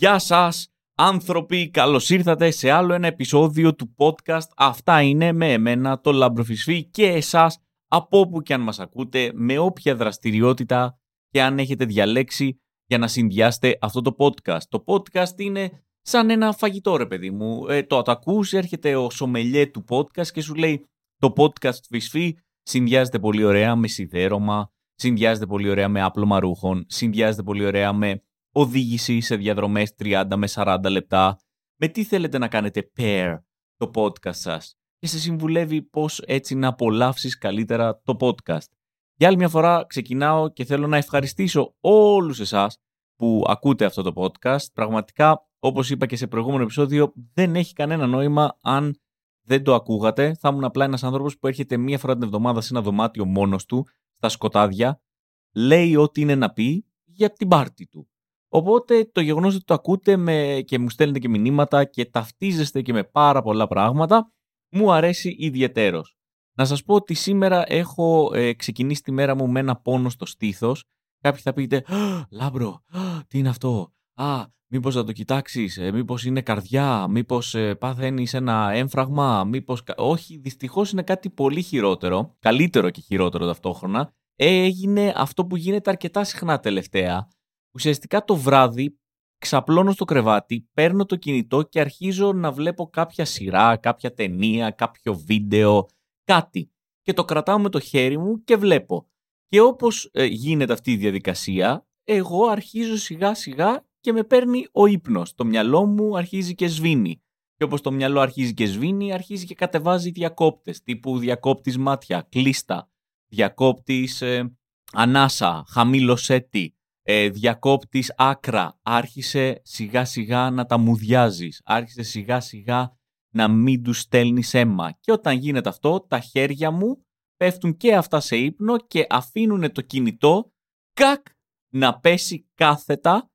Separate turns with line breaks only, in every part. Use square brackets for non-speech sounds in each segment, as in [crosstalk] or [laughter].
Γεια σας άνθρωποι, καλώς ήρθατε σε άλλο ένα επεισόδιο του podcast. Αυτά είναι με εμένα, το Λαμπροφυσφή και εσάς από όπου και αν μας ακούτε, με όποια δραστηριότητα και αν έχετε διαλέξει για να συνδυάσετε αυτό το podcast. Το podcast είναι σαν ένα φαγητό ρε παιδί μου. Ε, το ακούς, έρχεται ο σομελιέ του podcast και σου λέει το podcast Φυσφή συνδυάζεται πολύ ωραία με σιδέρωμα, συνδυάζεται πολύ ωραία με άπλωμα ρούχων, συνδυάζεται πολύ ωραία με οδήγηση σε διαδρομές 30 με 40 λεπτά, με τι θέλετε να κάνετε pair το podcast σας; Και σε συμβουλεύει πώς έτσι να απολαύσεις καλύτερα το podcast. Για άλλη μια φορά ξεκινάω και θέλω να ευχαριστήσω όλους εσάς που ακούτε αυτό το podcast. Πραγματικά, όπως είπα και σε προηγούμενο επεισόδιο, δεν έχει κανένα νόημα αν δεν το ακούγατε. Θα ήμουν απλά ένας άνθρωπος που έρχεται μία φορά την εβδομάδα σε ένα δωμάτιο μόνος του, στα σκοτάδια, λέει ό,τι είναι να πει για την πάρτη του. Οπότε το γεγονός ότι το ακούτε με, και μου στέλνετε και μηνύματα και ταυτίζεστε και με πάρα πολλά πράγματα μου αρέσει ιδιαιτέρως. Να σας πω ότι σήμερα έχω ε, ξεκινήσει τη μέρα μου με ένα πόνο στο στήθος. Κάποιοι θα πείτε «Λάμπρο, τι είναι αυτό, α, μήπως θα το κοιτάξεις, ε, μήπως είναι καρδιά, μήπως ε, παθαίνεις ένα έμφραγμα, μήπως...» Όχι, δυστυχώς είναι κάτι πολύ χειρότερο, καλύτερο και χειρότερο ταυτόχρονα. Έγινε αυτό που γίνεται αρκετά συχνά τελευταία, Ουσιαστικά το βράδυ ξαπλώνω στο κρεβάτι, παίρνω το κινητό και αρχίζω να βλέπω κάποια σειρά, κάποια ταινία, κάποιο βίντεο, κάτι. Και το κρατάω με το χέρι μου και βλέπω. Και όπως ε, γίνεται αυτή η διαδικασία, εγώ αρχίζω σιγά σιγά και με παίρνει ο ύπνος. Το μυαλό μου αρχίζει και σβήνει. Και όπως το μυαλό αρχίζει και σβήνει, αρχίζει και κατεβάζει διακόπτες, τύπου διακόπτης μάτια, κλίστα, διακόπτης ε, ανάσα, χαμήλωσέτη, ε, διακόπτης άκρα, άρχισε σιγά σιγά να τα μουδιάζεις, άρχισε σιγά σιγά να μην τους στέλνεις αίμα. Και όταν γίνεται αυτό, τα χέρια μου πέφτουν και αυτά σε ύπνο και αφήνουν το κινητό κακ να πέσει κάθετα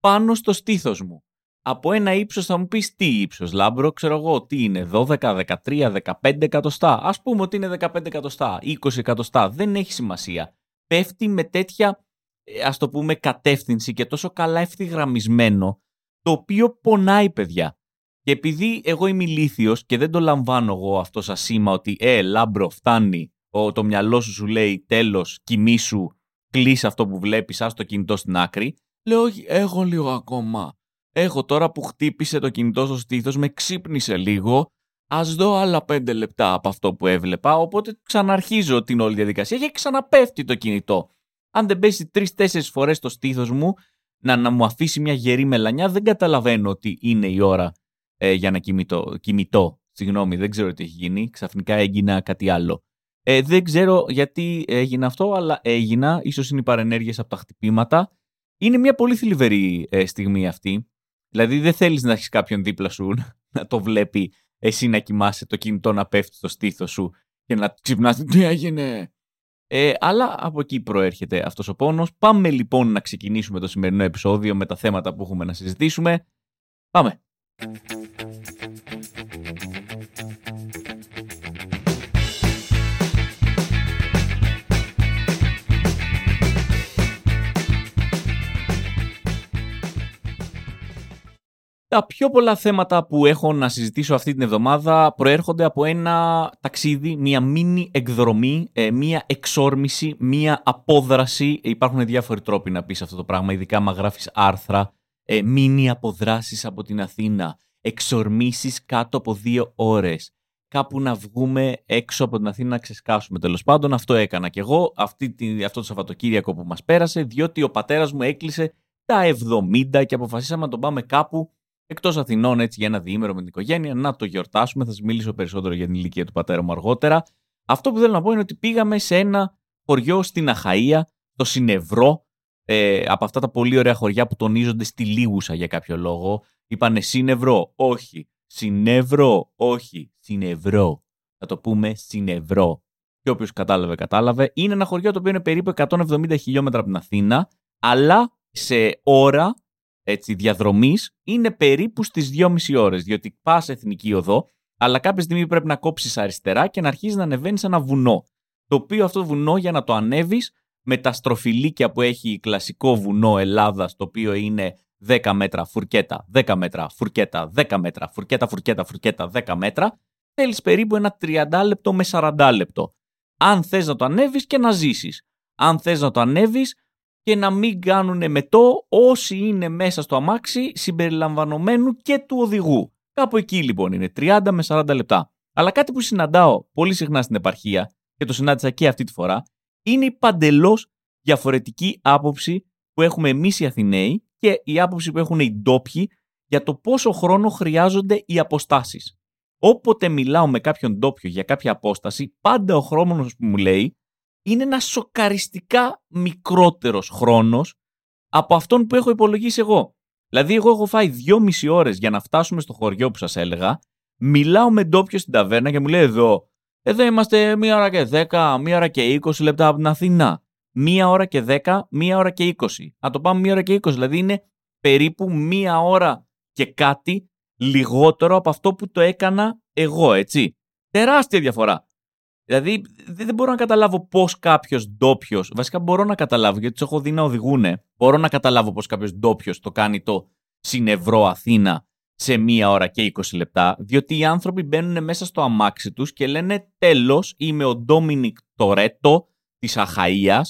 πάνω στο στήθος μου. Από ένα ύψος θα μου πεις τι ύψος λάμπρο, ξέρω εγώ τι είναι, 12, 13, 15 εκατοστά. Ας πούμε ότι είναι 15 εκατοστά, 20 εκατοστά, δεν έχει σημασία. Πέφτει με τέτοια ε, ας το πούμε κατεύθυνση και τόσο καλά ευθυγραμμισμένο το οποίο πονάει παιδιά. Και επειδή εγώ είμαι ηλίθιος και δεν το λαμβάνω εγώ αυτό σαν σήμα ότι ε λάμπρο φτάνει ο, το μυαλό σου σου λέει τέλος κοιμήσου κλείσει αυτό που βλέπεις ας το κινητό στην άκρη λέω όχι έχω λίγο ακόμα. Έχω τώρα που χτύπησε το κινητό στο στήθος με ξύπνησε λίγο ας δω άλλα πέντε λεπτά από αυτό που έβλεπα οπότε ξαναρχίζω την όλη διαδικασία και ξαναπέφτει το κινητό αν δεν πέσει τρει-τέσσερι φορές στο στήθος μου να, να μου αφήσει μια γερή μελανιά, δεν καταλαβαίνω ότι είναι η ώρα ε, για να κοιμητώ. κοιμητώ. Συγγνώμη, δεν ξέρω τι έχει γίνει. Ξαφνικά έγινα κάτι άλλο. Ε, δεν ξέρω γιατί έγινε αυτό, αλλά έγινα. Ίσως είναι οι παρενέργειες από τα χτυπήματα. Είναι μια πολύ θλιβερή ε, στιγμή αυτή. Δηλαδή δεν θέλεις να έχεις κάποιον δίπλα σου [laughs] να το βλέπει εσύ να κοιμάσαι το κινητό να πέφτει στο στήθος σου και να ξυπνάς τι έγινε; Ε, αλλά από εκεί προέρχεται αυτός ο πόνος. Πάμε λοιπόν να ξεκινήσουμε το σημερινό επεισόδιο με τα θέματα που έχουμε να συζητήσουμε. Πάμε! Τα πιο πολλά θέματα που έχω να συζητήσω αυτή την εβδομάδα προέρχονται από ένα ταξίδι, μια μίνι εκδρομή, ε, μια εξόρμηση, μια απόδραση. Υπάρχουν διάφοροι τρόποι να πεις αυτό το πράγμα, ειδικά άμα γράφεις άρθρα. Ε, μίνι αποδράσεις από την Αθήνα, εξορμήσεις κάτω από δύο ώρες. Κάπου να βγούμε έξω από την Αθήνα να ξεσκάσουμε. Τέλος πάντων, αυτό έκανα κι εγώ αυτή, αυτό το Σαββατοκύριακο που μας πέρασε, διότι ο πατέρας μου έκλεισε τα 70 και αποφασίσαμε να τον πάμε κάπου εκτός Αθηνών έτσι για ένα διήμερο με την οικογένεια, να το γιορτάσουμε. Θα σας μιλήσω περισσότερο για την ηλικία του πατέρα μου αργότερα. Αυτό που θέλω να πω είναι ότι πήγαμε σε ένα χωριό στην Αχαία, το Συνευρό, ε, από αυτά τα πολύ ωραία χωριά που τονίζονται στη Λίγουσα για κάποιο λόγο. Είπανε Συνευρό, όχι. Συνευρό, όχι. Συνευρό. Θα το πούμε Συνευρό. Και όποιος κατάλαβε, κατάλαβε. Είναι ένα χωριό το οποίο είναι περίπου 170 χιλιόμετρα από την Αθήνα, αλλά σε ώρα έτσι, διαδρομής είναι περίπου στις 2,5 ώρες, διότι πας εθνική οδό, αλλά κάποια στιγμή πρέπει να κόψεις αριστερά και να αρχίσει να ανεβαίνεις ένα βουνό. Το οποίο αυτό το βουνό για να το ανέβεις με τα στροφιλίκια που έχει η κλασικό βουνό Ελλάδας, το οποίο είναι 10 μέτρα φουρκέτα, 10 μέτρα φουρκέτα, 10 μέτρα φουρκέτα, φουρκέτα, φουρκέτα, 10 μέτρα, θέλεις περίπου ένα 30 λεπτό με 40 λεπτό. Αν θες να το ανέβεις και να ζήσεις. Αν θες να το ανέβεις και να μην κάνουν μετό όσοι είναι μέσα στο αμάξι συμπεριλαμβανομένου και του οδηγού. Κάπου εκεί λοιπόν είναι 30 με 40 λεπτά. Αλλά κάτι που συναντάω πολύ συχνά στην επαρχία και το συνάντησα και αυτή τη φορά είναι η παντελώς διαφορετική άποψη που έχουμε εμείς οι Αθηναίοι και η άποψη που έχουν οι ντόπιοι για το πόσο χρόνο χρειάζονται οι αποστάσεις. Όποτε μιλάω με κάποιον ντόπιο για κάποια απόσταση, πάντα ο χρόνος που μου λέει είναι ένας σοκαριστικά μικρότερος χρόνος από αυτόν που έχω υπολογίσει εγώ. Δηλαδή, εγώ έχω φάει δυόμιση ώρες για να φτάσουμε στο χωριό που σας έλεγα, μιλάω με ντόπιο στην ταβέρνα και μου λέει εδώ, εδώ είμαστε μία ώρα και δέκα, μία ώρα και είκοσι λεπτά από την Αθήνα. Μία ώρα και δέκα, μία ώρα και είκοσι. Να το πάμε μία ώρα και είκοσι, δηλαδή είναι περίπου μία ώρα και κάτι λιγότερο από αυτό που το έκανα εγώ, έτσι. Τεράστια διαφορά. Δηλαδή δεν μπορώ να καταλάβω πώς κάποιος ντόπιος, βασικά μπορώ να καταλάβω γιατί τους έχω δει να οδηγούν. Μπορώ να καταλάβω πώς κάποιος ντόπιος το κάνει το συνευρώ Αθήνα σε μία ώρα και 20 λεπτά, διότι οι άνθρωποι μπαίνουν μέσα στο αμάξι τους και λένε τέλος, είμαι ο Ντόμινικ Τορέτο της Αχαία.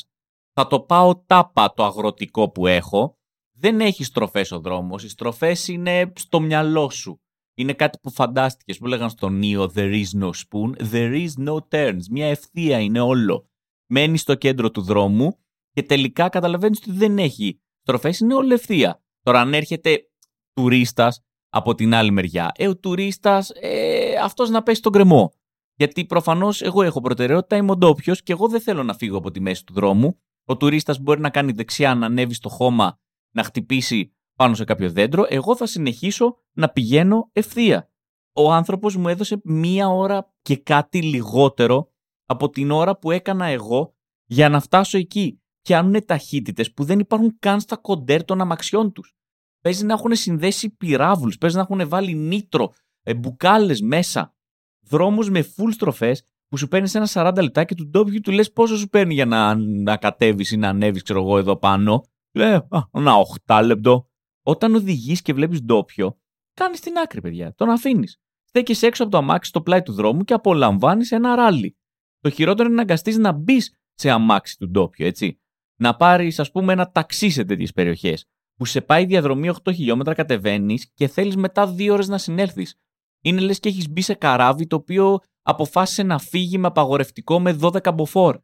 Θα το πάω τάπα το αγροτικό που έχω. Δεν έχει στροφές ο δρόμος. Οι στροφές είναι στο μυαλό σου είναι κάτι που φαντάστηκες που λέγαν στον Νίο There is no spoon, there is no turns. Μια ευθεία είναι όλο. Μένεις στο κέντρο του δρόμου και τελικά καταλαβαίνεις ότι δεν έχει στροφές, είναι όλο ευθεία. Τώρα, αν έρχεται τουρίστας από την άλλη μεριά, ε, ο τουρίστας ε, αυτός να πέσει στον κρεμό. Γιατί προφανώς εγώ έχω προτεραιότητα, είμαι ο ντόπιο και εγώ δεν θέλω να φύγω από τη μέση του δρόμου. Ο τουρίστας μπορεί να κάνει δεξιά, να ανέβει στο χώμα, να χτυπήσει πάνω σε κάποιο δέντρο, εγώ θα συνεχίσω να πηγαίνω ευθεία. Ο άνθρωπος μου έδωσε μία ώρα και κάτι λιγότερο από την ώρα που έκανα εγώ για να φτάσω εκεί. Και αν είναι ταχύτητες που δεν υπάρχουν καν στα κοντέρ των αμαξιών τους. Παίζει να έχουν συνδέσει πυράβλους, παίζει να έχουν βάλει νήτρο, ε, μπουκάλες μέσα. Δρόμους με full στροφές που σου παίρνει ένα 40 λεπτά και του ντόπιου του λες πόσο σου παίρνει για να, να κατέβει ή να ανέβεις, ξέρω εγώ, εδώ πάνω. Λέει, ένα 8 λεπτό. Όταν οδηγείς και βλέπεις ντόπιο, κάνεις την άκρη, παιδιά. Τον αφήνεις. Στέκεις έξω από το αμάξι στο πλάι του δρόμου και απολαμβάνεις ένα ράλι. Το χειρότερο είναι να αγκαστεί να μπεις σε αμάξι του ντόπιο, έτσι. Να πάρεις, ας πούμε, ένα ταξί σε τέτοιες περιοχές. Που σε πάει διαδρομή 8 χιλιόμετρα, κατεβαίνεις και θέλεις μετά 2 ώρες να συνέλθεις. Είναι λες και έχεις μπει σε καράβι το οποίο αποφάσισε να φύγει με απαγορευτικό με 12 μποφόρ.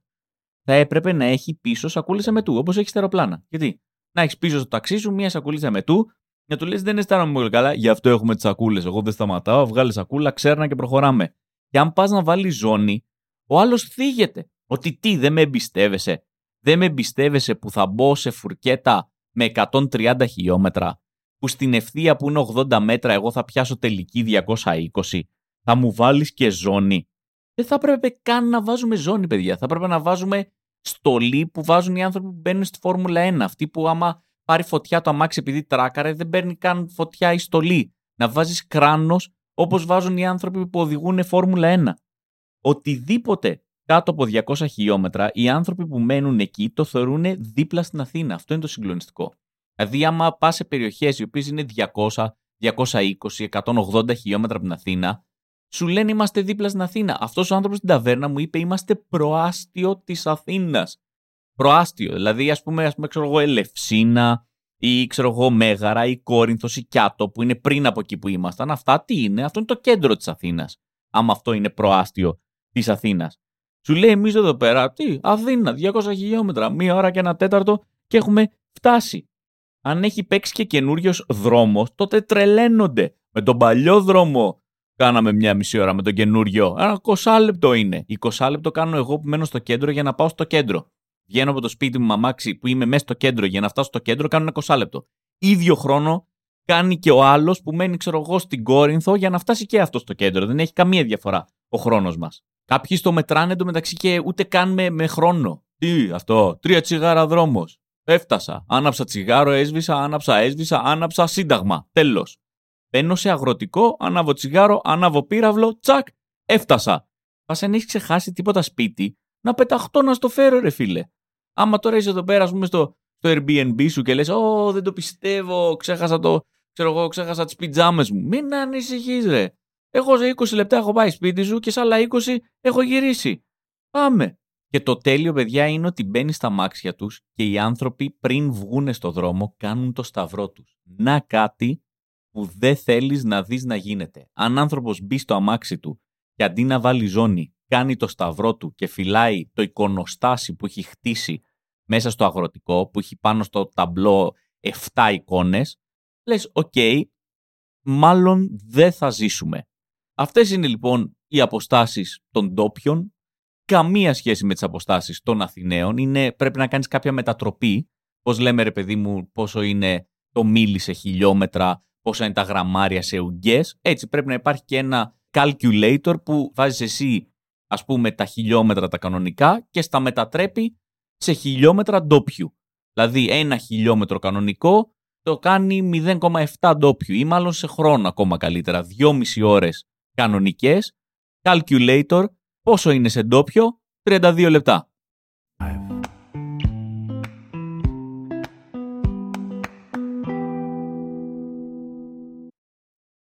Θα έπρεπε να έχει πίσω σακούλες με του, όπως έχει στα αεροπλάνα. Γιατί; Να έχεις πίσω στο ταξί σου μία σακουλίτσα με του, να του λες: Δεν αισθάνομαι πολύ καλά, γι' αυτό έχουμε τις σακούλες. Εγώ δεν σταματάω, βγάλει σακούλα, ξέρνα και προχωράμε. Και αν πας να βάλεις ζώνη, ο άλλος θίγεται. Ότι τι, δεν με εμπιστεύεσαι. Δεν με εμπιστεύεσαι που θα μπω σε φουρκέτα με 130 χιλιόμετρα, που στην ευθεία που είναι 80 μέτρα εγώ θα πιάσω τελική 220. Θα μου βάλεις και ζώνη. Δεν θα έπρεπε καν να βάζουμε ζώνη, παιδιά. Θα έπρεπε να βάζουμε στολή που βάζουν οι άνθρωποι που μπαίνουν στη Φόρμουλα 1. Αυτοί που άμα πάρει φωτιά το αμάξι επειδή τράκαρε, δεν παίρνει καν φωτιά η στολή. Να βάζεις κράνος όπως βάζουν οι άνθρωποι που οδηγούν Φόρμουλα 1. Οτιδήποτε κάτω από 200 χιλιόμετρα, οι άνθρωποι που μένουν εκεί το θεωρούν δίπλα στην Αθήνα. Αυτό είναι το συγκλονιστικό. Δηλαδή, άμα πας σε περιοχές οι οποίες είναι 200, 220, 180 χιλιόμετρα από την Αθήνα, σου λένε είμαστε δίπλα στην Αθήνα. Αυτός ο άνθρωπος στην ταβέρνα μου είπε είμαστε προάστιο της Αθήνας. Προάστιο. Δηλαδή, ας πούμε, ας πούμε, ξέρω εγώ, Ελευσίνα ή ξέρω εγώ, Μέγαρα ή Κόρινθος ή Κιάτο που είναι πριν από εκεί που ήμασταν. Αυτά τι είναι, αυτό είναι το κέντρο της Αθήνας. Άμα αυτό είναι προάστιο της Αθήνας. Σου λέει εμείς εδώ πέρα, τι, Αθήνα, 200 χιλιόμετρα, μία ώρα και ένα τέταρτο και έχουμε φτάσει. Αν έχει παίξει και καινούριος δρόμος, τότε τρελαίνονται. Με τον παλιό δρόμο Κάναμε μια μισή ώρα με τον καινούριο. Ένα 20 λεπτό είναι. 20 λεπτό κάνω εγώ που μένω στο κέντρο για να πάω στο κέντρο. Βγαίνω από το σπίτι μου μαμάξι που είμαι μέσα στο κέντρο για να φτάσω στο κέντρο, κάνω ένα 20 λεπτό. ίδιο χρόνο κάνει και ο άλλος που μένει, ξέρω εγώ, στην Κόρινθο για να φτάσει και αυτός στο κέντρο. Δεν έχει καμία διαφορά ο χρόνος μας. Κάποιοι στο μετράνε εντωμεταξύ και ούτε καν με, με χρόνο. Τι αυτό, τρία τσιγάρα δρόμος. Έφτασα. Άναψα τσιγάρο, έσβησα, άναψα, έσβησα, άναψα, σύνταγμα. Τέλος. Μπαίνω σε αγροτικό, ανάβω τσιγάρο, ανάβω πύραυλο, τσακ, έφτασα. Πας αν έχεις ξεχάσει τίποτα σπίτι, να πεταχτώ να στο φέρω, ρε φίλε. Άμα τώρα είσαι εδώ πέρα, ας πούμε, στο, στο Airbnb σου και λες «Ω, δεν το πιστεύω, ξέχασα το, ξέρω εγώ, ξέχασα τις πιτζάμες μου». Μην ανησυχείς ρε. Εγώ σε 20 λεπτά έχω πάει σπίτι σου και σε άλλα 20 έχω γυρίσει. Πάμε. Και το τέλειο, παιδιά, είναι ότι μπαίνεις στα μάξια τους και οι άνθρωποι πριν βγούνε στο δρόμο κάνουν το σταυρό τους. Να κάτι που δεν θέλεις να δεις να γίνεται. Αν άνθρωπος μπει στο αμάξι του και αντί να βάλει ζώνη, κάνει το σταυρό του και φυλάει το εικονοστάσι που έχει χτίσει μέσα στο αγροτικό, που έχει πάνω στο ταμπλό 7 εικόνες, λες, οκ, μάλλον δεν θα ζήσουμε. Αυτές είναι λοιπόν οι αποστάσεις των ντόπιων, καμία σχέση με τις αποστάσεις των Αθηναίων, είναι, πρέπει να κάνεις κάποια μετατροπή, πώς λέμε ρε παιδί μου πόσο είναι το μίλι σε χιλιόμετρα, πόσα είναι τα γραμμάρια σε ουγγές, έτσι πρέπει να υπάρχει και ένα calculator που βάζεις εσύ ας πούμε τα χιλιόμετρα τα κανονικά και στα μετατρέπει σε χιλιόμετρα ντόπιου. Δηλαδή ένα χιλιόμετρο κανονικό το κάνει 0,7 ντόπιου ή μάλλον σε χρόνο ακόμα καλύτερα, 2,5 ώρες κανονικές. Calculator, πόσο είναι σε ντόπιο, 32 λεπτά.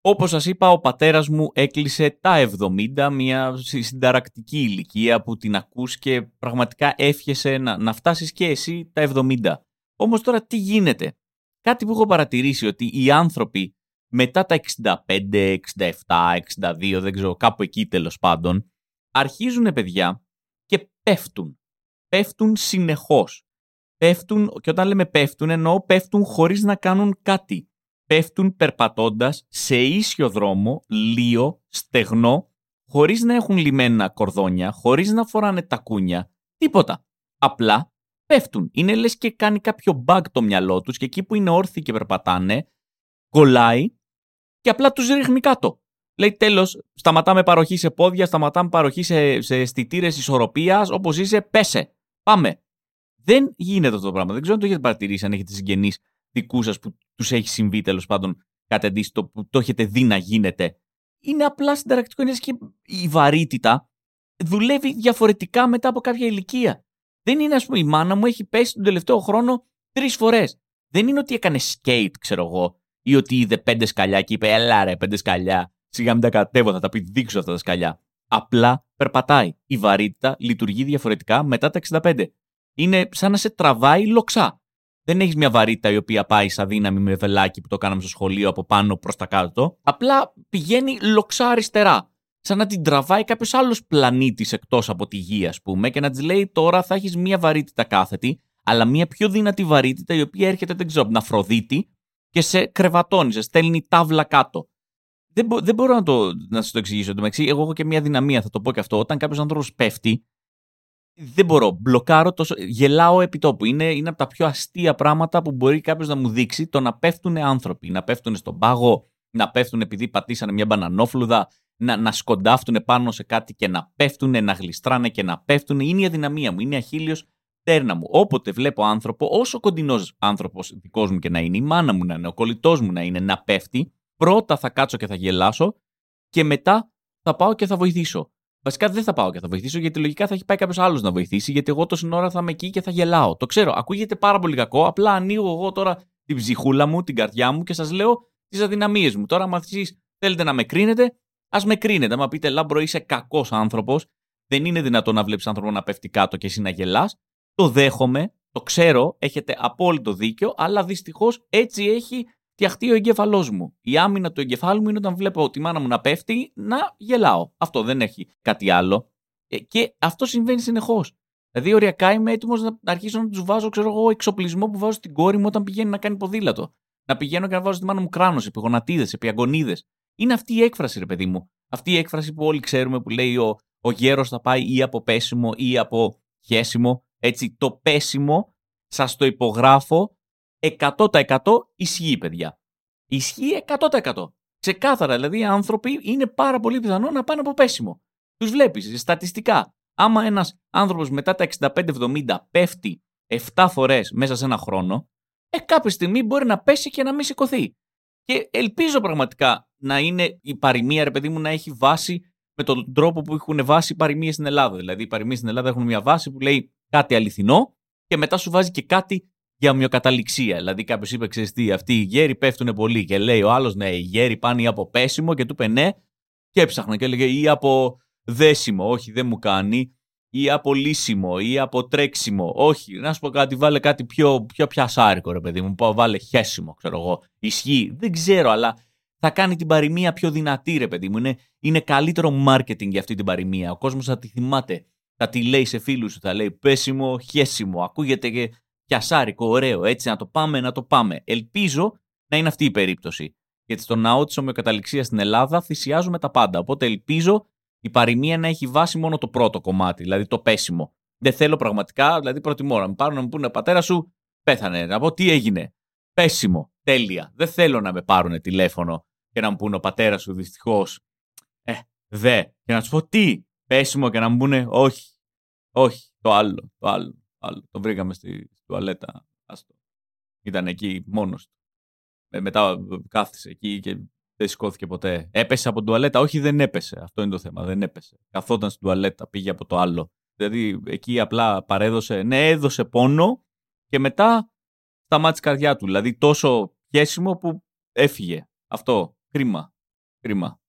Όπως σας είπα, ο πατέρας μου έκλεισε τα 70, μια συνταρακτική ηλικία που την ακούς και πραγματικά έφιεσαι να, να φτάσεις και εσύ τα 70. Όμως τώρα τι γίνεται; Κάτι που έχω παρατηρήσει ότι οι άνθρωποι μετά τα 65, 67, 62, δεν ξέρω, κάπου εκεί τέλος πάντων, αρχίζουν παιδιά και πέφτουν. Πέφτουν συνεχώς. Πέφτουν, και όταν λέμε πέφτουν, εννοώ πέφτουν χωρίς να κάνουν κάτι πέφτουν περπατώντας σε ίσιο δρόμο, λίο, στεγνό, χωρίς να έχουν λιμένα κορδόνια, χωρίς να φοράνε τακούνια, τίποτα. Απλά πέφτουν. Είναι λες και κάνει κάποιο bug το μυαλό τους και εκεί που είναι όρθιοι και περπατάνε, κολλάει και απλά τους ρίχνει κάτω. Λέει τέλος, σταματάμε παροχή σε πόδια, σταματάμε παροχή σε, σε αισθητήρες ισορροπίας, όπως είσαι, πέσε. Πάμε. Δεν γίνεται αυτό το πράγμα. Δεν ξέρω αν το έχετε παρατηρήσει, αν έχετε συγγενείς δικούς σας που τους έχει συμβεί τέλος πάντων κάτι αντίστοιχο που το έχετε δει να γίνεται. Είναι απλά συνταρακτικό. Είναι και η βαρύτητα δουλεύει διαφορετικά μετά από κάποια ηλικία. Δεν είναι, ας πούμε, η μάνα μου έχει πέσει τον τελευταίο χρόνο τρεις φορές. Δεν είναι ότι έκανε skate, ξέρω εγώ, ή ότι είδε πέντε σκαλιά και είπε, Ελά, ρε, πέντε σκαλιά. Σιγά μην τα κατέβω, θα τα δείξω αυτά τα σκαλιά. Απλά περπατάει. Η βαρύτητα λειτουργεί διαφορετικά μετά τα 65. Είναι σαν να σε τραβάει λοξά δεν έχεις μια βαρύτητα η οποία πάει σαν δύναμη με βελάκι που το κάναμε στο σχολείο από πάνω προς τα κάτω. Απλά πηγαίνει λοξά αριστερά. Σαν να την τραβάει κάποιος άλλος πλανήτης εκτός από τη γη, ας πούμε, και να της λέει τώρα θα έχεις μια βαρύτητα κάθετη, αλλά μια πιο δυνατή βαρύτητα η οποία έρχεται, δεν ξέρω, από την Αφροδίτη και σε κρεβατώνει, σε στέλνει τάβλα κάτω. Δεν, μπο, δεν μπορώ να, το, να σας το εξηγήσω. Το εγώ έχω και μια δυναμία, θα το πω και αυτό. Όταν κάποιος άνθρωπος πέφτει, δεν μπορώ. Μπλοκάρω τόσο. Γελάω επί τόπου. Είναι, είναι από τα πιο αστεία πράγματα που μπορεί κάποιος να μου δείξει το να πέφτουν άνθρωποι. Να πέφτουν στον πάγο, να πέφτουν επειδή πατήσανε μια μπανανόφλουδα, να, να σκοντάφτουν πάνω σε κάτι και να πέφτουν, να γλιστράνε και να πέφτουν. Είναι η αδυναμία μου. Είναι αχίλιος τέρνα μου. Όποτε βλέπω άνθρωπο, όσο κοντινός άνθρωπος δικός μου και να είναι, η μάνα μου να είναι, ο κολλητός μου να είναι, να πέφτει, πρώτα θα κάτσω και θα γελάσω και μετά θα πάω και θα βοηθήσω. Βασικά δεν θα πάω και θα βοηθήσω γιατί λογικά θα έχει πάει κάποιος άλλος να βοηθήσει, γιατί εγώ τόση ώρα θα είμαι εκεί και θα γελάω. Το ξέρω, ακούγεται πάρα πολύ κακό. Απλά ανοίγω εγώ τώρα την ψυχούλα μου, την καρδιά μου και σας λέω τις αδυναμίες μου. Τώρα, αν εσείς θέλετε να με κρίνετε, ας με κρίνετε. Να πείτε, Λάμπρο, είσαι κακός άνθρωπος. Δεν είναι δυνατόν να βλέπεις άνθρωπο να πέφτει κάτω και εσύ να γελάς. Το δέχομαι, το ξέρω, έχετε απόλυτο δίκιο, αλλά δυστυχώς έτσι έχει φτιαχτεί ο εγκέφαλός μου. Η άμυνα του εγκεφάλου μου είναι όταν βλέπω τη μάνα μου να πέφτει, να γελάω. Αυτό δεν έχει κάτι άλλο. Ε, και αυτό συμβαίνει συνεχώς. Δηλαδή, οριακά είμαι έτοιμος να αρχίσω να τους βάζω, ξέρω εγώ, εξοπλισμό που βάζω στην κόρη μου όταν πηγαίνει να κάνει ποδήλατο. Να πηγαίνω και να βάζω τη μάνα μου κράνος, επί γονατίδε, επί αγωνίδε. Είναι αυτή η έκφραση, ρε παιδί μου. Αυτή η έκφραση που όλοι ξέρουμε που λέει ο, ο γέρος θα πάει ή από πέσιμο ή από χέσιμο. Έτσι, το πέσιμο, σας το υπογράφω, 100% ισχύει, παιδιά. Ισχύει 100%. Ξεκάθαρα, δηλαδή οι άνθρωποι είναι πάρα πολύ πιθανό να πάνε από πέσιμο. Τους βλέπεις στατιστικά. Άμα ένας άνθρωπος μετά τα 65-70 πέφτει 7 φορές μέσα σε ένα χρόνο, ε, κάποια στιγμή μπορεί να πέσει και να μην σηκωθεί. Και ελπίζω πραγματικά να είναι η παροιμία, ρε παιδί μου, να έχει βάση με τον τρόπο που έχουν βάσει οι παροιμίες στην Ελλάδα. Δηλαδή, οι παροιμίες στην Ελλάδα έχουν μια βάση που λέει κάτι αληθινό και μετά σου βάζει και κάτι για ομοιοκαταληξία. Δηλαδή, κάποιος είπε: Ξέρεις τι, αυτοί οι γέροι πέφτουν πολύ. Και λέει ο άλλος: Ναι, οι γέροι πάνε ή από πέσιμο. Και του είπε: Ναι, και έψαχνα και έλεγε: Ή από δέσιμο. Όχι, δεν μου κάνει. Ή από λύσιμο. Ή από τρέξιμο. Όχι, να σου πω κάτι, βάλε κάτι πιο, πιο πιασάρικο, ρε παιδί μου. Πάω, βάλε χέσιμο, ξέρω εγώ. Ισχύει. Δεν ξέρω, αλλά θα κάνει την παροιμία πιο δυνατή, ρε παιδί μου. Είναι, είναι καλύτερο marketing για αυτή την παροιμία. Ο κόσμος θα τη θυμάται. Θα τη λέει σε φίλους σου, θα λέει πέσιμο, χέσιμο. Ακούγεται και πιασάρικο, ωραίο. Έτσι να το πάμε, να το πάμε. Ελπίζω να είναι αυτή η περίπτωση. Γιατί στο ναό της ομοιοκαταληξίας στην Ελλάδα θυσιάζουμε τα πάντα. Οπότε ελπίζω η παροιμία να έχει βάση μόνο το πρώτο κομμάτι, δηλαδή το πέσιμο. Δεν θέλω πραγματικά, δηλαδή προτιμώ να με πάρουν να μου πούνε πατέρα σου πέθανε. Να πω τι έγινε; Πέσιμο. Τέλεια. Δεν θέλω να με πάρουν τηλέφωνο και να μου πούνε ο πατέρας σου δυστυχώς. Ε, δε. Και να του πω τι. Πέσιμο και να μου πούνε όχι. Όχι. Το άλλο. Το άλλο. Το, άλλο. το βρήκαμε στη, στη τουαλέτα. Άστο. Ήταν εκεί μόνος του. Ε, μετά κάθισε εκεί και δεν σηκώθηκε ποτέ. Έπεσε από την τουαλέτα. Όχι, δεν έπεσε. Αυτό είναι το θέμα. Δεν έπεσε. Καθόταν στην τουαλέτα, πήγε από το άλλο. Δηλαδή εκεί απλά παρέδωσε. Ναι, έδωσε πόνο και μετά σταμάτησε η καρδιά του. Δηλαδή τόσο πιέσιμο που έφυγε. Αυτό. Κρίμα. Κρίμα.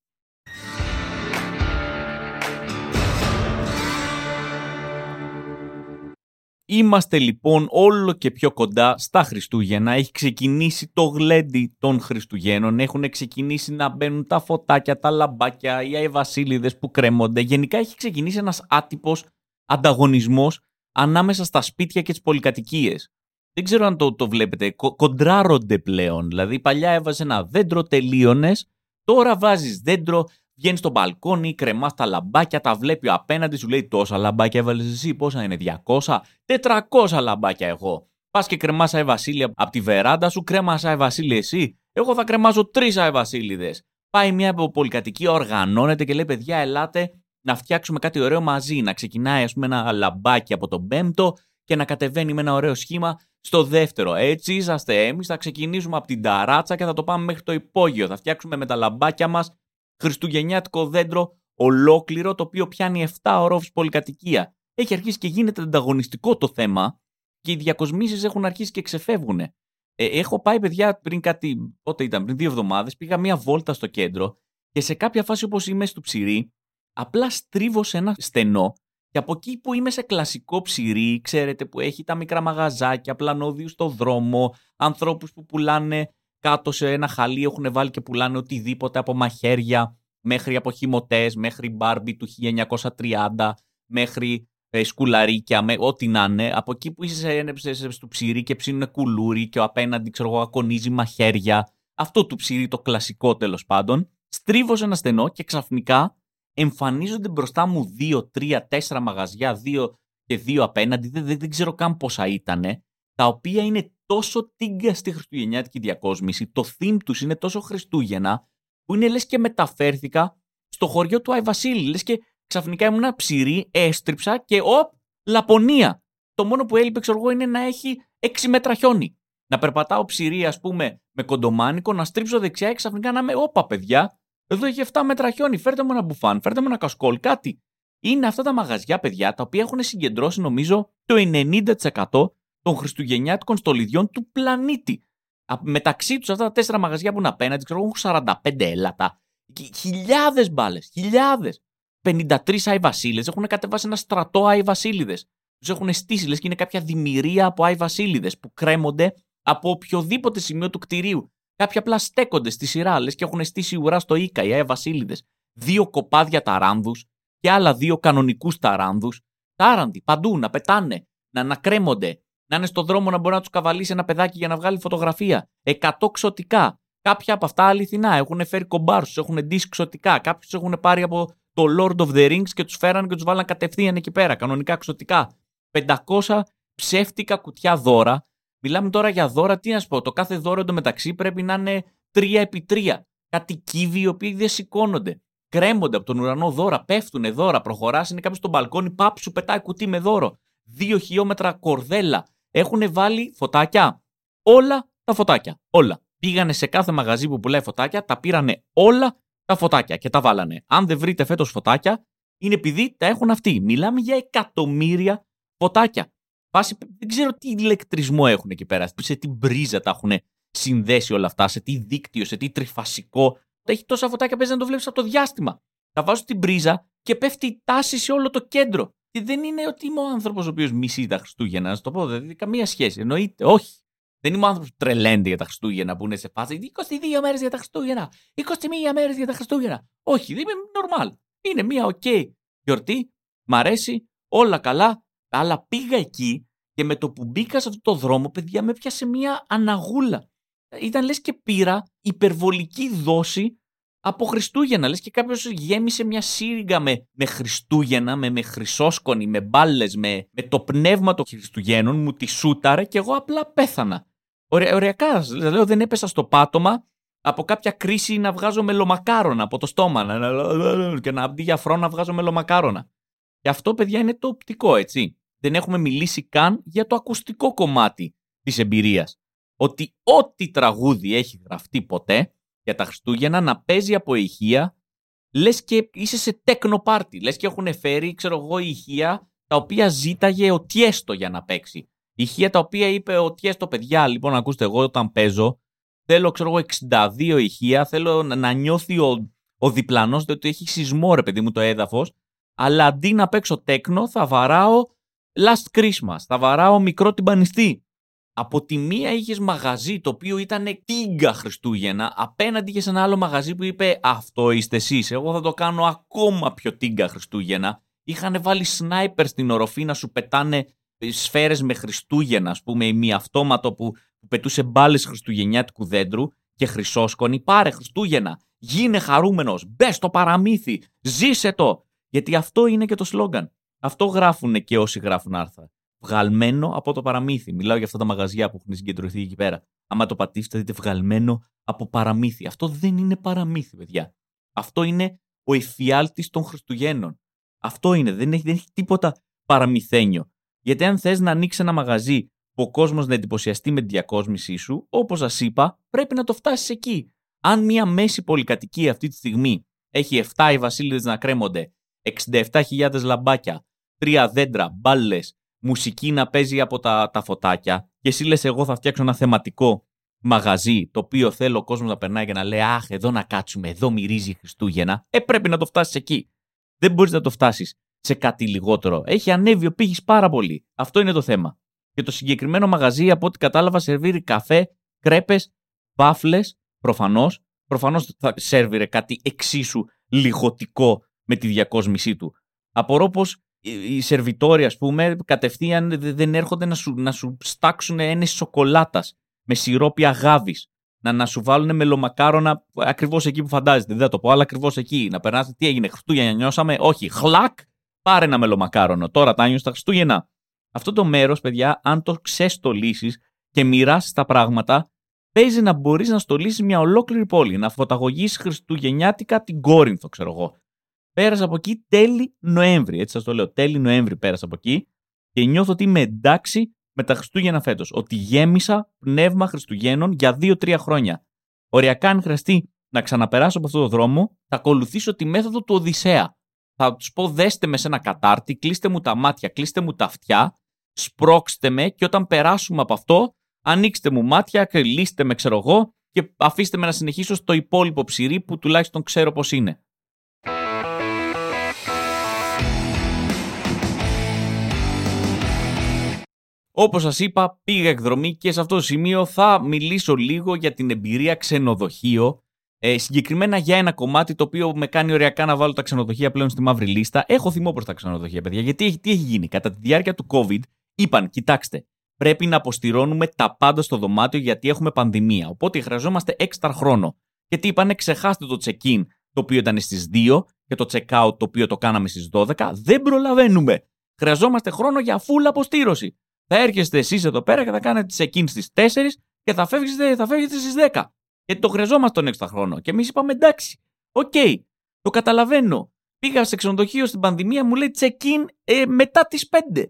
Είμαστε λοιπόν όλο και πιο κοντά στα Χριστούγεννα. Έχει ξεκινήσει το γλέντι των Χριστουγέννων. Έχουν ξεκινήσει να μπαίνουν τα φωτάκια, τα λαμπάκια, οι αϊβασίλειδες που κρέμονται. Γενικά έχει ξεκινήσει ένας άτυπος ανταγωνισμός ανάμεσα στα σπίτια και τις πολυκατοικίες. Δεν ξέρω αν το, το βλέπετε. Κο, κοντράρονται πλέον. Δηλαδή παλιά έβαζε ένα δέντρο, τελείωνες. Τώρα βάζεις δέντρο, Βγαίνει στο μπαλκόνι, κρεμάς τα λαμπάκια, τα βλέπει απέναντι, σου λέει τόσα λαμπάκια έβαλες εσύ. Πόσα είναι, 200, 400 λαμπάκια εγώ. Πας και κρεμάς Άι Βασίλεια από τη βεράντα σου, κρέμας Άι Βασίλη εσύ. Εγώ θα κρεμάζω τρεις Άι Βασίλειδες. Πάει μια πολυκατοικία, οργανώνεται και λέει: Παιδιά, ελάτε να φτιάξουμε κάτι ωραίο μαζί. Να ξεκινάει, ας πούμε, ένα λαμπάκι από τον πέμπτο και να κατεβαίνει με ένα ωραίο σχήμα στο δεύτερο. Έτσι είσαστε εμείς. Θα ξεκινήσουμε από την ταράτσα και θα το πάμε μέχρι το υπόγειο. Θα φτιάξουμε με τα λαμπάκια μας χριστουγεννιάτικο δέντρο ολόκληρο, το οποίο πιάνει 7 ορόφου πολυκατοικία. Έχει αρχίσει και γίνεται ανταγωνιστικό το θέμα και οι διακοσμήσεις έχουν αρχίσει και ξεφεύγουν. Ε, έχω πάει, παιδιά, πριν κάτι. Πότε ήταν, πριν δύο εβδομάδες, πήγα μία βόλτα στο κέντρο και σε κάποια φάση όπως είμαι στο ψυρί, απλά στρίβω σε ένα στενό και από εκεί που είμαι σε κλασικό ψυρί, ξέρετε, που έχει τα μικρά μαγαζάκια, πλανόδιου στο δρόμο, ανθρώπους που πουλάνε κάτω σε ένα χαλί έχουν βάλει και πουλάνε οτιδήποτε από μαχαίρια μέχρι αποχημωτές, μέχρι μπάρμπι του 1930, μέχρι ε, σκουλαρίκια, με, ό,τι να είναι. Από εκεί που είσαι σε, στο ψυρί και ψήνουν κουλούρι και ο απέναντι, ξέρω εγώ, ακονίζει μαχαίρια. Αυτό του ψυρί, το κλασικό τέλος πάντων. Στρίβω σε ένα στενό και ξαφνικά εμφανίζονται μπροστά μου δύο, τρία, τέσσερα μαγαζιά, δύο και δύο απέναντι, δεν, δεν, δεν ξέρω καν πόσα ήτανε, τα οποία είναι τόσο τίγκα στη χριστουγεννιάτικη διακόσμηση, το theme τους είναι τόσο Χριστούγεννα, που είναι λες και μεταφέρθηκα στο χωριό του Άι Βασίλη. Λες και ξαφνικά ήμουν ψηρή, έστριψα και οπ, Λαπωνία. Το μόνο που έλειπε, ξέρω εγώ, είναι να έχει 6 μέτρα χιόνι. Να περπατάω ψηρή, ας πούμε, με κοντομάνικο, να στρίψω δεξιά και ξαφνικά να είμαι, όπα παιδιά, εδώ έχει 7 μέτρα χιόνι, φέρτε μου ένα μπουφάν, φέρτε μου ένα κασκόλ, κάτι. Είναι αυτά τα μαγαζιά, παιδιά, τα οποία έχουν συγκεντρώσει, νομίζω, το 90% των χριστουγεννιάτικων στολιδιών του πλανήτη. Μεταξύ τους αυτά τα τέσσερα μαγαζιά που είναι απέναντι, ξέρω έχουν 45 έλατα. Χιλιάδες μπάλες, χιλιάδες. 53 Άι Βασίλε έχουν κατεβάσει ένα στρατό Άι Βασίλειδε. Τους έχουν στήσει, λες και είναι κάποια δημιουργία από Άι Βασίλειδε που κρέμονται από οποιοδήποτε σημείο του κτηρίου. Κάποιοι απλά στέκονται στη σειρά, λες και έχουν στήσει ουρά στο Ίκα οι Άι Βασίλειδε. Δύο κοπάδια ταράνδους και άλλα δύο κανονικούς ταράνδους. Τάραντι παντού να πετάνε, να ανακρέμονται, να είναι στο δρόμο να μπορεί να τους καβαλήσει ένα παιδάκι για να βγάλει φωτογραφία. Εκατό ξωτικά. Κάποια από αυτά αληθινά έχουν φέρει κομπάρους, έχουν ντύσει ξωτικά. Κάποιους έχουν πάρει από το Lord of the Rings και τους φέραν και τους βάλαν κατευθείαν εκεί πέρα. Κανονικά ξωτικά. 500 ψεύτικα κουτιά δώρα. Μιλάμε τώρα για δώρα, τι να σου πω. Το κάθε δώρο εντωμεταξύ πρέπει να είναι 3x3. Κάτι κύβοι οι οποίοι δεν σηκώνονται. Κρέμονται από τον ουρανό δώρα, πέφτουν δώρα, προχωράς, είναι κάποιος στο μπαλκόνι, πάπ σου πετάει κουτί με δώρο. Δύο χιλιόμετρα κορδέλα, έχουν βάλει φωτάκια. Όλα τα φωτάκια. Όλα. Πήγανε σε κάθε μαγαζί που πουλάει φωτάκια, τα πήρανε όλα τα φωτάκια και τα βάλανε. Αν δεν βρείτε φέτος φωτάκια, είναι επειδή τα έχουν αυτοί. Μιλάμε για εκατομμύρια φωτάκια. Φάση, δεν ξέρω τι ηλεκτρισμό έχουν εκεί πέρα, σε τι μπρίζα τα έχουν συνδέσει όλα αυτά, σε τι δίκτυο, σε τι τριφασικό. Έχει τόσα φωτάκια παίζει να το βλέπεις από το διάστημα. Θα βάζω την πρίζα και πέφτει η τάση σε όλο το κέντρο. Και δεν είναι ότι είμαι ο άνθρωπος ο οποίος μισεί τα Χριστούγεννα, να το πω. Δηλαδή, καμία σχέση. Εννοείται, όχι. Δεν είμαι ο άνθρωπος που τρελαίνεται για τα Χριστούγεννα που είναι σε φάση 22 μέρες για τα Χριστούγεννα, 21 μέρες για τα Χριστούγεννα. Όχι, δεν είμαι normal. Είναι μια OK γιορτή, μ' αρέσει, όλα καλά, αλλά πήγα εκεί και με το που μπήκα σε αυτό το δρόμο, παιδιά, με πιάσε μια αναγούλα. Ήταν λες και πήρα υπερβολική δόση από Χριστούγεννα. Λες και κάποιος γέμισε μια σύριγγα με, με Χριστούγεννα, με, με χρυσόσκονη, με μπάλες, με, με το πνεύμα των Χριστουγέννων, μου τη σούταρε και εγώ απλά πέθανα. Ωραία, ωριακά, λέω δεν έπεσα στο πάτωμα από κάποια κρίση να βγάζω μελομακάρονα από το στόμα και να αντί για φρό να βγάζω μελομακάρονα. Και αυτό, παιδιά, είναι το οπτικό, έτσι. Δεν έχουμε μιλήσει καν για το ακουστικό κομμάτι της εμπειρίας. Ότι ό,τι τραγούδι έχει γραφτεί ποτέ για τα Χριστούγεννα να παίζει από ηχεία, λες και είσαι σε τέκνο πάρτι. Λες και έχουν φέρει, ξέρω εγώ, ηχεία τα οποία ζήταγε ο Τιέστο για να παίξει. Ηχεία τα οποία είπε ο Τιέστο, παιδιά, λοιπόν, ακούστε, εγώ όταν παίζω, θέλω, ξέρω εγώ, 62 ηχεία, θέλω να νιώθει ο, ο διπλανός, διότι έχει σεισμό, ρε παιδί μου, το έδαφος, αλλά αντί να παίξω τέκνο, θα βαράω Last Christmas, θα βαράω μικρό τυμπανιστή. Από τη μία είχες μαγαζί το οποίο ήταν τίγκα Χριστούγεννα, απέναντι είχες ένα άλλο μαγαζί που είπε Αυτό είστε εσείς. Εγώ θα το κάνω ακόμα πιο τίγκα Χριστούγεννα. Είχαν βάλει σνάιπερ στην οροφή να σου πετάνε σφαίρες με Χριστούγεννα, ας πούμε, ημιαυτόματο που, που πετούσε μπάλες Χριστουγεννιάτικου δέντρου και χρυσόσκονη. Πάρε Χριστούγεννα, γίνε χαρούμενος, μπε στο παραμύθι, ζήσε το. Γιατί αυτό είναι και το σλόγκαν. Αυτό γράφουν και όσοι γράφουν άρθρα βγαλμένο από το παραμύθι. Μιλάω για αυτά τα μαγαζιά που έχουν συγκεντρωθεί εκεί πέρα. Άμα το πατήσετε, δείτε βγαλμένο από παραμύθι. Αυτό δεν είναι παραμύθι, παιδιά. Αυτό είναι ο εφιάλτης των Χριστουγέννων. Αυτό είναι. Δεν έχει, δεν έχει τίποτα παραμυθένιο. Γιατί αν θες να ανοίξεις ένα μαγαζί που ο κόσμος να εντυπωσιαστεί με τη διακόσμησή σου, όπως σας είπα, πρέπει να το φτάσεις εκεί. Αν μια μέση πολυκατοικία αυτή τη στιγμή έχει 7 οι βασίλειδε να κρέμονται, 67.000 λαμπάκια, τρία δέντρα, μπάλες, μουσική να παίζει από τα, τα φωτάκια και εσύ λες εγώ θα φτιάξω ένα θεματικό μαγαζί το οποίο θέλω ο κόσμος να περνάει και να λέει αχ εδώ να κάτσουμε, εδώ μυρίζει Χριστούγεννα, ε πρέπει να το φτάσεις εκεί. Δεν μπορείς να το φτάσεις σε κάτι λιγότερο. Έχει ανέβει ο πύχης πάρα πολύ. Αυτό είναι το θέμα. Και το συγκεκριμένο μαγαζί από ό,τι κατάλαβα σερβίρει καφέ, κρέπες, βάφλες, προφανώς. Προφανώς θα σερβίρε κάτι εξίσου λιγοτικό με τη διακόσμησή του. Απορώ πως οι σερβιτόροι, ας πούμε, κατευθείαν δεν έρχονται να σου, να σου στάξουν ένα σοκολάτας με σιρόπι αγάβης. Να, να σου βάλουν μελομακάρονα ακριβώς εκεί που φαντάζεται. Δεν θα το πω, αλλά ακριβώς εκεί. Να περνάτε τι έγινε, Χριστούγεννα νιώσαμε; Όχι, χλακ, πάρε ένα μελομακάρονο. Τώρα τα νιώσα τα Χριστούγεννα. Αυτό το μέρος, παιδιά, αν το ξεστολίσεις και μοιράσεις τα πράγματα, παίζει να μπορείς να στολίσεις μια ολόκληρη πόλη. Να φωταγωγήσει Χριστουγεννιάτικα την Κόρινθο, ξέρω εγώ. Πέρασα από εκεί τέλη Νοέμβρη. Έτσι σας το λέω. Τέλη Νοέμβρη πέρασα από εκεί και νιώθω ότι είμαι εντάξει με τα Χριστούγεννα φέτος. Ότι γέμισα πνεύμα Χριστουγέννων για 2-3 χρόνια. Οριακά, αν χρειαστεί να ξαναπεράσω από αυτό το δρόμο, θα ακολουθήσω τη μέθοδο του Οδυσσέα. Θα τους πω: δέστε με σε ένα κατάρτι, κλείστε μου τα μάτια, κλείστε μου τα αυτιά, σπρώξτε με και όταν περάσουμε από αυτό, ανοίξτε μου μάτια, κλείστε με, ξέρω εγώ, και αφήστε με να συνεχίσω στο υπόλοιπο ψυρί που τουλάχιστον ξέρω πώς είναι. Όπως σας είπα, πήγα εκδρομή και σε αυτό το σημείο θα μιλήσω λίγο για την εμπειρία ξενοδοχείο. Ε, συγκεκριμένα για ένα κομμάτι το οποίο με κάνει ωριακά να βάλω τα ξενοδοχεία πλέον στη μαύρη λίστα. Έχω θυμό προς τα ξενοδοχεία, παιδιά. Γιατί τι έχει γίνει. Κατά τη διάρκεια του COVID είπαν, κοιτάξτε, πρέπει να αποστηρώνουμε τα πάντα στο δωμάτιο γιατί έχουμε πανδημία. Οπότε χρειαζόμαστε έξτρα χρόνο. Και τι είπανε, ξεχάστε το check-in το οποίο ήταν στις 2 και το check-out το οποίο το κάναμε στις 12. Δεν προλαβαίνουμε. Χρειαζόμαστε χρόνο για full αποστήρωση. Θα έρχεστε εσείς εδώ πέρα και θα κάνετε check-in στι 4 και θα φεύγετε, θα φεύγετε στις 10. Γιατί το χρειαζόμαστε τον έξτρα χρόνο. Και εμείς είπαμε εντάξει, ok, okay, το καταλαβαίνω. Πήγα σε ξενοδοχείο στην πανδημία, μου λέει check-in ε, μετά τις 5.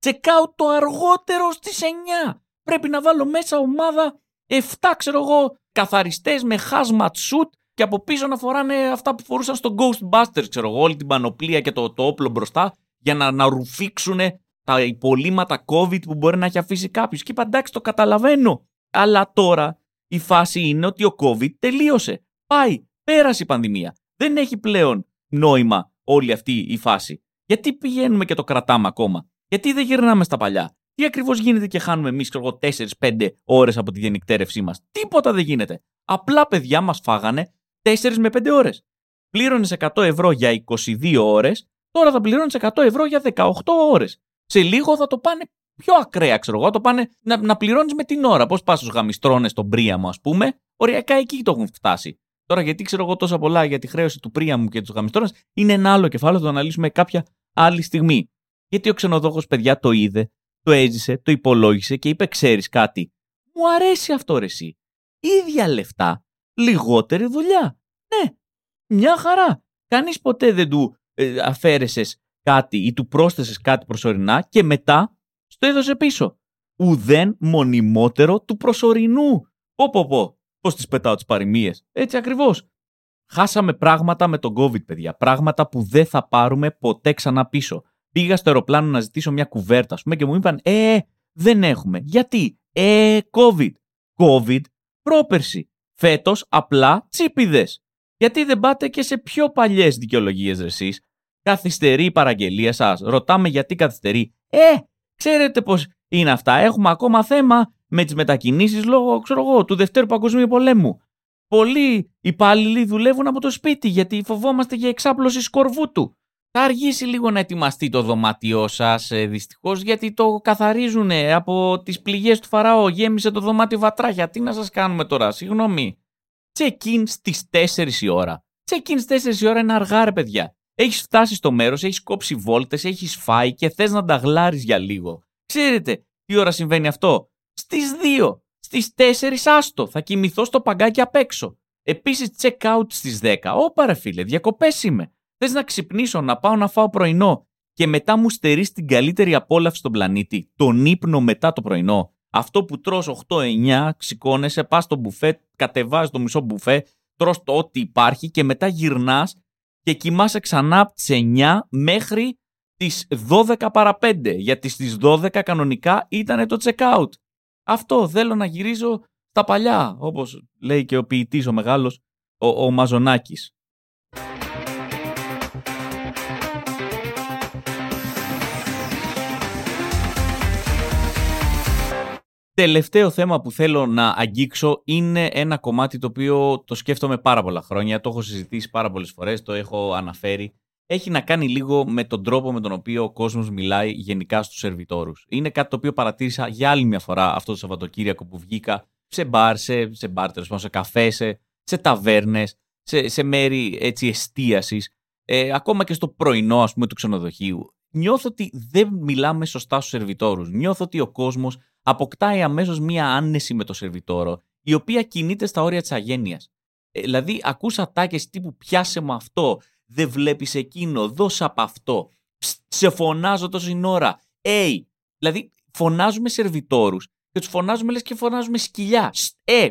Check-out το αργότερο στις 9. Πρέπει να βάλω μέσα ομάδα 7, ξέρω εγώ, καθαριστές με hazmat suit και από πίσω να φοράνε αυτά που φορούσαν στο Ghostbusters, ξέρω εγώ, όλη την πανοπλία και το, το όπλο μπροστά για να, να ρουφήξουν τα υπολείμματα COVID που μπορεί να έχει αφήσει κάποιος. Και είπα εντάξει, το καταλαβαίνω. Αλλά τώρα η φάση είναι ότι ο COVID τελείωσε. Πάει, πέρασε η πανδημία. Δεν έχει πλέον νόημα όλη αυτή η φάση. Γιατί πηγαίνουμε και το κρατάμε ακόμα; Γιατί δεν γυρνάμε στα παλιά; Τι ακριβώς γίνεται και χάνουμε εμείς, ξέρω 4-5 ώρες από τη διενυκτέρευσή μας; Τίποτα δεν γίνεται. Απλά παιδιά μας φάγανε 4 με 5 ώρες. Πλήρωνες 100 ευρώ για 22 ώρες, τώρα θα πληρώνεις 100 ευρώ για 18 ώρες. Σε λίγο θα το πάνε πιο ακραία, ξέρω εγώ. Το πάνε να, να πληρώνεις με την ώρα. Πώς πας στους γαμιστρώνες στον Πρίαμο, ας πούμε. Οριακά εκεί το έχουν φτάσει. Τώρα, γιατί ξέρω εγώ τόσα πολλά για τη χρέωση του Πρίαμου και τους γαμιστρώνες, είναι ένα άλλο κεφάλαιο, θα το αναλύσουμε κάποια άλλη στιγμή. Γιατί ο ξενοδόχος, παιδιά, το είδε, το έζησε, το υπολόγισε και είπε: Ξέρεις κάτι. Μου αρέσει αυτό ρε εσύ. Ίδια λεφτά, λιγότερη δουλειά. Ναι, μια χαρά. Κανείς ποτέ δεν του ε, αφαίρεσες κάτι ή του πρόσθεσες κάτι προσωρινά και μετά στο έδωσε πίσω. Ουδέν μονιμότερο του προσωρινού. Πω πω πω. Πώς τις πετάω τις παροιμίες. Έτσι ακριβώς. Χάσαμε πράγματα με τον COVID, παιδιά. Πράγματα που δεν θα πάρουμε ποτέ ξανά πίσω. Πήγα στο αεροπλάνο να ζητήσω μια κουβέρτα, ας πούμε, και μου είπαν Ε, δεν έχουμε. Γιατί; Ε, COVID. COVID πρόπερση. Φέτος απλά τσίπιδες. Γιατί δεν πάτε και σε πιο παλιές δικαιολογίες, εσείς; Καθυστερεί η παραγγελία σας. Ρωτάμε γιατί καθυστερεί. Ε, ξέρετε πώς είναι αυτά. Έχουμε ακόμα θέμα με τις μετακινήσεις λόγω, ξέρω εγώ, του Δευτέρου Παγκοσμίου Πολέμου. Πολλοί υπάλληλοι δουλεύουν από το σπίτι γιατί φοβόμαστε για εξάπλωση σκορβούτου. Θα αργήσει λίγο να ετοιμαστεί το δωμάτιό σας, ε, δυστυχώς, γιατί το καθαρίζουν από τις πληγές του Φαραώ. Γέμισε το δωμάτιο βατράχια. Τι να σας κάνουμε τώρα, συγγνώμη. Check-in στις 4 η ώρα. Check-in στις 4 η ώρα είναι αργά, ρε παιδιά. Έχεις φτάσει στο μέρος, έχεις κόψει βόλτες, έχεις φάει και θες να τα γλάρεις για λίγο. Ξέρετε τι ώρα συμβαίνει αυτό; Στις 2. Στις 4 άστο. Θα κοιμηθώ στο παγκάκι απ' έξω. Επίσης check out στις 10. Ωπα ρε φίλε, διακοπές είμαι. Θες να ξυπνήσω, να πάω να φάω πρωινό; Και μετά μου στερείς την καλύτερη απόλαυση στον πλανήτη, τον ύπνο μετά το πρωινό. Αυτό που τρως 8-9, ξηκώνεσαι, πας στο μπουφέ, κατεβάζεις το μισό μπουφέ, τρως το ό,τι υπάρχει και μετά γυρνάς και κοιμάσαι ξανά από τις 9 μέχρι τις 12 παρα 5, γιατί στις 12 κανονικά ήταν το check-out. Αυτό θέλω να γυρίζω στα παλιά, όπως λέει και ο ποιητής ο μεγάλος, ο, ο Μαζονάκης. Τελευταίο θέμα που θέλω να αγγίξω είναι ένα κομμάτι το οποίο το σκέφτομαι πάρα πολλά χρόνια, το έχω συζητήσει πάρα πολλές φορές, το έχω αναφέρει. Έχει να κάνει λίγο με τον τρόπο με τον οποίο ο κόσμος μιλάει γενικά στους σερβιτόρους. Είναι κάτι το οποίο παρατήρησα για άλλη μια φορά αυτό το Σαββατοκύριακο που βγήκα σε μπαρ, σε, σε μπαρ, σε καφέ, σε, σε ταβέρνες, σε, σε μέρη έτσι εστίασης, ε, ακόμα και στο πρωινό ας πούμε του ξενοδοχείου. Νιώθω ότι δεν μιλάμε σωστά στους σερβιτόρους. Νιώθω ότι ο κόσμος αποκτάει αμέσως μία άνεση με το σερβιτόρο, η οποία κινείται στα όρια της αγένειας. Ε, δηλαδή, ακούς ατάκες τύπου «πιάσε με αυτό», «δεν βλέπεις εκείνο», «δώσε από αυτό», «σε φωνάζω τόση ώρα», «Hey», δηλαδή φωνάζουμε σερβιτόρους και τους φωνάζουμε λες και φωνάζουμε σκυλιά. «Ε»,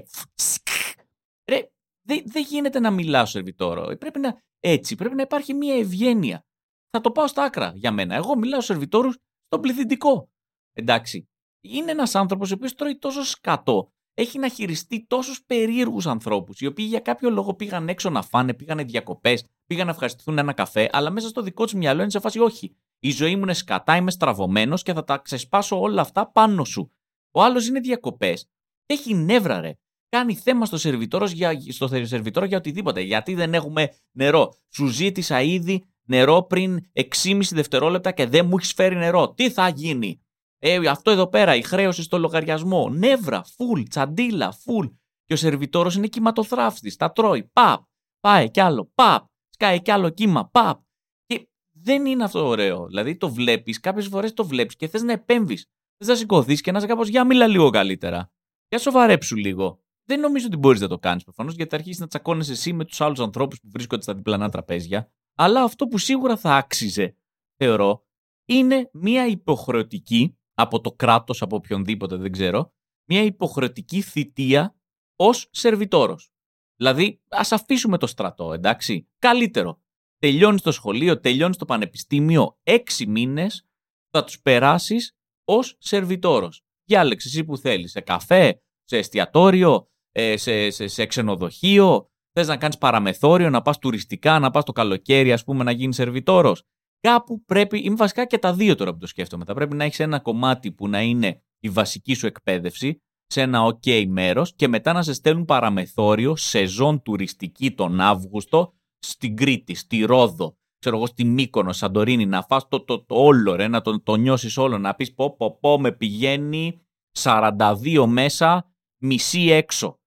Ρε, δεν δε γίνεται να μιλάω σερβιτόρο. Ε, πρέπει να, έτσι, πρέπει να υπάρχει μία ευγένεια. Θα το πάω στα άκρα για μένα. Εγώ μιλάω σερβιτόρους στον πληθυντικό. Εντάξει, είναι ένας άνθρωπος ο οποίος τρώει τόσο σκατό. Έχει να χειριστεί τόσους περίεργους ανθρώπους, οι οποίοι για κάποιο λόγο πήγαν έξω να φάνε, πήγαν διακοπές, πήγαν να ευχαριστηθούν ένα καφέ, αλλά μέσα στο δικό τους μυαλό είναι σε φάση όχι. Η ζωή μου είναι σκατά, είμαι στραβωμένος και θα τα ξεσπάσω όλα αυτά πάνω σου. Ο άλλος είναι διακοπές. Έχει νεύρα, ρε. Κάνει θέμα στο σερβιτόρος για, στο σερβιτόρο για οτιδήποτε. Γιατί δεν έχουμε νερό. Σου ζήτησα ήδη νερό πριν 6,5 δευτερόλεπτα και δεν μου έχεις φέρει νερό. Τι θα γίνει; Ε, αυτό εδώ πέρα, η χρέωση στο λογαριασμό. Νεύρα, φουλ, τσαντίλα, φουλ. Και ο σερβιτόρος είναι κυματοθράφτης. Τα τρώει. Παπ. Πάει κι άλλο. Παπ. Σκάει κι άλλο κύμα. Παπ. Και δεν είναι αυτό ωραίο. Δηλαδή το βλέπεις, κάποιες φορές το βλέπεις και θες να επέμβεις. Θες να σηκωθείς και να είσαι κάπως για μίλα λίγο καλύτερα. Για σοβαρέψου λίγο. Δεν νομίζω ότι μπορείς να το κάνεις προφανώς γιατί θα αρχίσει να τσακώνεσαι εσύ με τους άλλους ανθρώπους που βρίσκονται στα διπλανά τραπέζια. Αλλά αυτό που σίγουρα θα άξιζε, θεωρώ, είναι μια υποχρεωτική από το κράτος, από οποιονδήποτε δεν ξέρω, μια υποχρεωτική θητεία ως σερβιτόρος. Δηλαδή, ας αφήσουμε το στρατό, εντάξει. Καλύτερο. Τελειώνεις το σχολείο, τελειώνεις το πανεπιστήμιο, έξι μήνες, θα τους περάσεις ως σερβιτόρος. Διάλεξες εσύ που θέλεις, σε καφέ, σε εστιατόριο, ε, σε, σε, σε ξενοδοχείο, θες να κάνεις παραμεθόριο, να πας τουριστικά, να πας το καλοκαίρι ας πούμε να γίνεις σερβιτόρος. Κάπου πρέπει, είμαι βασικά και τα δύο τώρα που το σκέφτομαι, θα πρέπει να έχεις ένα κομμάτι που να είναι η βασική σου εκπαίδευση σε ένα ok μέρος και μετά να σε στέλνουν παραμεθόριο, σεζόν τουριστική τον Αύγουστο, στην Κρήτη, στη Ρόδο, ξέρω εγώ, στη Μύκονο, Σαντορίνη, να φας το, το, το όλο, ρε, να το, το νιώσεις όλο, να πεις πω, πω, πω, με πηγαίνει 42 μέσα, μισή έξω.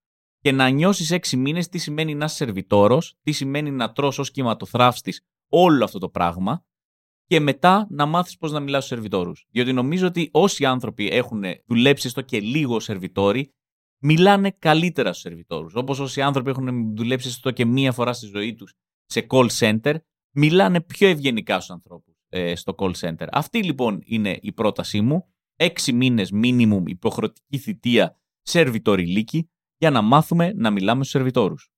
Και να νιώσεις 6 μήνες τι σημαίνει να είσαι σερβιτόρος, τι σημαίνει να τρως ως κυματοθράφστης όλο αυτό το πράγμα και μετά να μάθεις πώς να μιλάς στους σερβιτόρους. Διότι νομίζω ότι όσοι άνθρωποι έχουν δουλέψει στο και λίγο σερβιτόροι, μιλάνε καλύτερα στους σερβιτόρους. Όπως όσοι άνθρωποι έχουν δουλέψει στο και μία φορά στη ζωή τους σε call center, μιλάνε πιο ευγενικά στους ανθρώπους ε, στο call center. Αυτή λοιπόν είναι η πρότασή μου. Έξι μήνες minimum υποχρεωτική θητεία σερβιτοριλίκη για να μάθουμε να μιλάμε στους σερβιτόρους.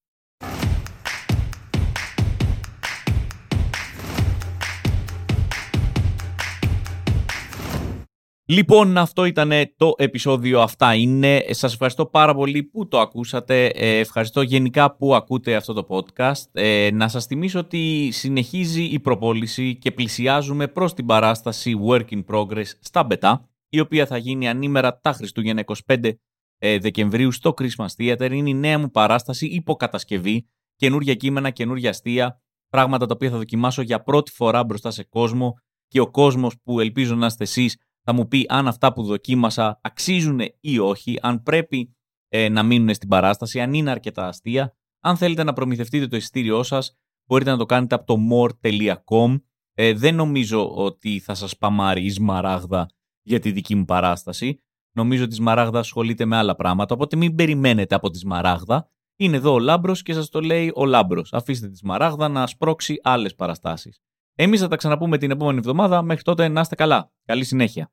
Λοιπόν, αυτό ήταν το επεισόδιο. Αυτά είναι. Σας ευχαριστώ πάρα πολύ που το ακούσατε. Ε, ευχαριστώ γενικά που ακούτε αυτό το podcast. Ε, να σας θυμίσω ότι συνεχίζει η προπόληση και πλησιάζουμε προς την παράσταση Work in Progress στα Μπετά, η οποία θα γίνει ανήμερα τα Χριστούγεννα 25 ε, Δεκεμβρίου στο Christmas Theater. Είναι η νέα μου παράσταση υποκατασκευή, καινούργια κείμενα, καινούργια αστεία, πράγματα τα οποία θα δοκιμάσω για πρώτη φορά μπροστά σε κόσμο και ο κόσμος που ελπίζω να είστε εσείς θα μου πει αν αυτά που δοκίμασα αξίζουν ή όχι, αν πρέπει ε, να μείνουν στην παράσταση, αν είναι αρκετά αστεία. Αν θέλετε να προμηθευτείτε το εισιτήριό σας, μπορείτε να το κάνετε από το more.com. Ε, δεν νομίζω ότι θα σας παμάρει η Σμαράγδα για τη δική μου παράσταση. Νομίζω ότι η Σμαράγδα ασχολείται με άλλα πράγματα, οπότε μην περιμένετε από τη Σμαράγδα. Είναι εδώ ο Λάμπρος και σας το λέει ο Λάμπρος. Αφήστε τη Σμαράγδα να σπρώξει άλλες παραστάσεις. Εμείς θα τα ξαναπούμε την επόμενη εβδομάδα. Μέχρι τότε να είστε καλά. Καλή συνέχεια.